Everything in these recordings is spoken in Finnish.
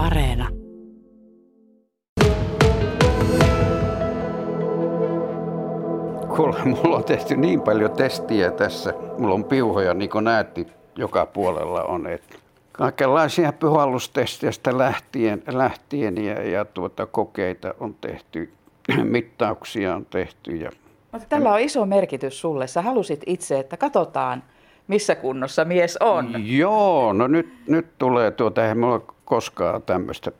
Areena. Kuule, mulla on tehty niin paljon testiä tässä. Mulla on piuhoja, niin kuin näette, joka puolella on. Et kaikenlaisia puhallustesteistä lähtien, lähtien ja, ja tuota, kokeita on tehty, mittauksia on tehty. Ja... Mutta tällä on iso merkitys sulle. Sä halusit itse, että katsotaan, missä kunnossa mies on. Joo, no nyt, nyt tulee tuota, eihän mulla koskaan tämmöistä.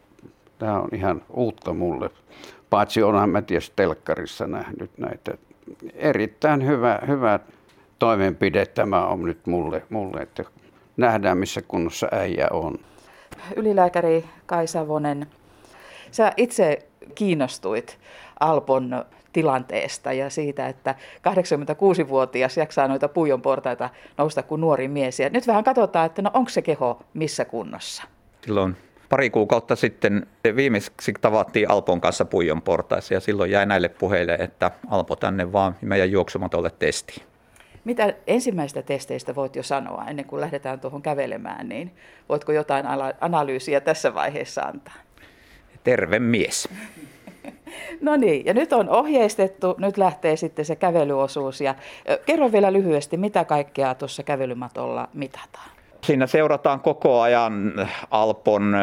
Tämä on ihan uutta mulle. Paitsi onhan mä tietysti telkkarissa nähnyt näitä. Erittäin hyvä, hyvä toimenpide tämä on nyt mulle, mulle että nähdään missä kunnossa äijä on. Ylilääkäri Kai Savonen, sä itse kiinnostuit Alpon tilanteesta ja siitä, että 86-vuotias jaksaa noita puijon portaita nousta kuin nuori mies. Ja nyt vähän katsotaan, että no onko se keho missä kunnossa. Silloin pari kuukautta sitten viimeksi tavattiin Alpon kanssa puijon portaissa ja silloin jäi näille puheille, että Alpo tänne vaan meidän juoksumatolle testiin. Mitä ensimmäistä testeistä voit jo sanoa ennen kuin lähdetään tuohon kävelemään, niin voitko jotain analyysiä tässä vaiheessa antaa? Terve mies. No niin, ja nyt on ohjeistettu, nyt lähtee sitten se kävelyosuus. Ja kerro vielä lyhyesti, mitä kaikkea tuossa kävelymatolla mitataan? Siinä seurataan koko ajan Alpon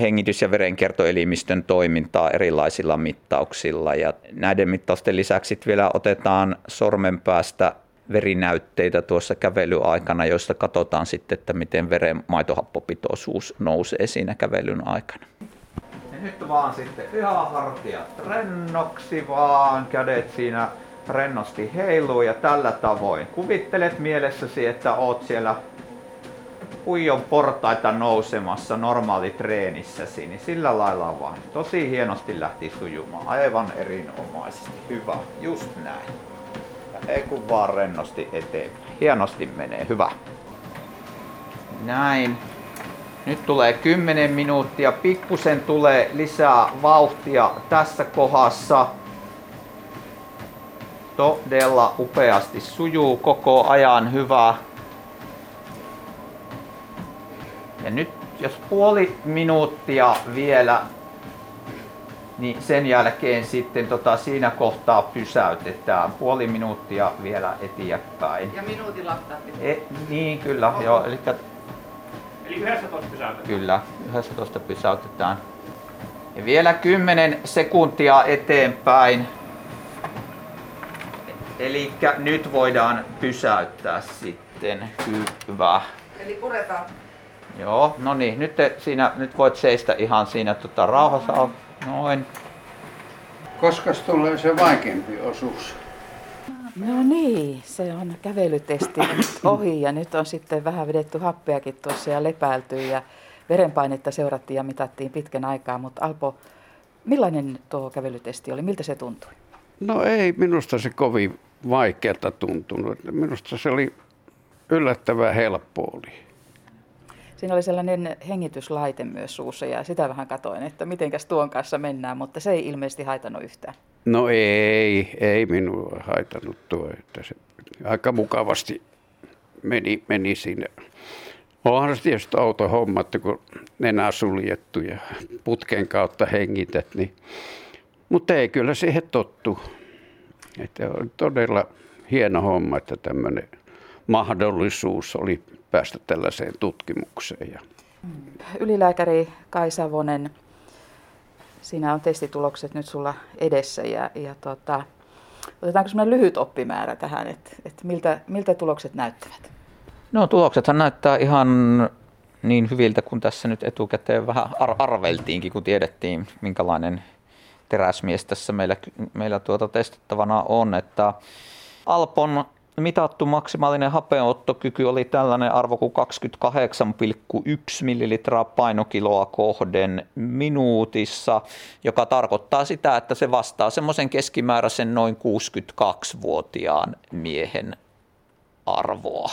hengitys- ja verenkiertoelimistön toimintaa erilaisilla mittauksilla. Ja näiden mittausten lisäksi vielä otetaan sormenpäästä verinäytteitä tuossa kävelyaikana, joista katsotaan sitten, että miten veren maitohappopitoisuus nousee siinä kävelyn aikana. Nyt vaan sitten ihan hartiat rennoksi vaan, kädet siinä rennosti heiluu ja tällä tavoin. Kuvittelet mielessäsi, että oot siellä puijon portaita nousemassa treenissäsi, niin sillä lailla vaan. Tosi hienosti lähti sujumaan, aivan erinomaisesti. Hyvä, just näin. Ja ei kun vaan rennosti eteenpäin. Hienosti menee, hyvä. Näin. Nyt tulee 10 minuuttia, pikkusen tulee lisää vauhtia tässä kohdassa. Todella upeasti sujuu koko ajan, hyvä. Ja nyt jos puoli minuuttia vielä, niin sen jälkeen sitten tota, siinä kohtaa pysäytetään. Puoli minuuttia vielä eteenpäin. Ja minuutin laktaa. E, niin, kyllä. Oho. Joo, eli Eli 11 pysäytetään. Kyllä, 11 pysäytetään. Ja vielä 10 sekuntia eteenpäin. Eli nyt voidaan pysäyttää sitten. Hyvä. Eli puretaan. Joo, no niin, nyt, te, siinä, nyt voit seistä ihan siinä tota, rauhassa. Noin. Koska tulee se vaikeampi osuus? No niin, se on kävelytesti ohi ja nyt on sitten vähän vedetty happeakin tuossa ja lepäilty ja verenpainetta seurattiin ja mitattiin pitkän aikaa, mutta Alpo, millainen tuo kävelytesti oli, miltä se tuntui? No ei minusta se kovin vaikealta tuntunut. Minusta se oli yllättävän helppo oli. Siinä oli sellainen hengityslaite myös suussa ja sitä vähän katoin, että mitenkäs tuon kanssa mennään, mutta se ei ilmeisesti haitannut yhtään. No ei, ei minua haitannut tuo, että se aika mukavasti meni, meni sinne. Onhan se tietysti auto homma, että kun nenä suljettu ja putken kautta hengität, niin, mutta ei kyllä siihen tottu. Että on todella hieno homma, että tämmöinen mahdollisuus oli päästä tällaiseen tutkimukseen. Ylilääkäri Kai Savonen, siinä on testitulokset nyt sulla edessä ja, ja tota, otetaanko semmoinen lyhyt oppimäärä tähän, että, että miltä, miltä tulokset näyttävät? No tuloksethan näyttää ihan niin hyviltä kuin tässä nyt etukäteen vähän ar- arveltiinkin, kun tiedettiin minkälainen teräsmies tässä meillä, meillä tuota testattavana on, että Alpon mitattu maksimaalinen hapeottokyky oli tällainen arvo kuin 28,1 millilitraa painokiloa kohden minuutissa, joka tarkoittaa sitä, että se vastaa semmoisen keskimääräisen noin 62-vuotiaan miehen arvoa.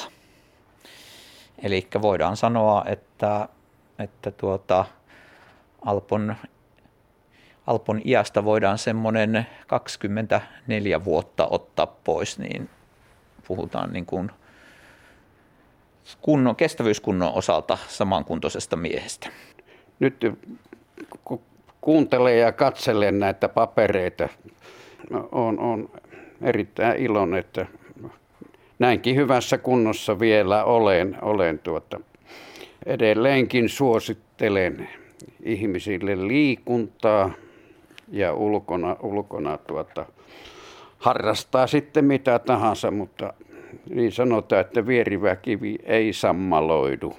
Eli voidaan sanoa, että, että tuota, Alpon, Alpon iästä voidaan semmoinen 24 vuotta ottaa pois, niin puhutaan niin kuin kunnon, kestävyyskunnon osalta samankuntoisesta miehestä. nyt kun kuuntelee ja katselee näitä papereita, on, on erittäin iloinen, että näinkin hyvässä kunnossa vielä olen. olen tuota, edelleenkin suosittelen ihmisille liikuntaa ja ulkona, ulkona tuota, harrastaa sitten mitä tahansa, mutta niin sanotaan, että vierivä kivi ei sammaloidu.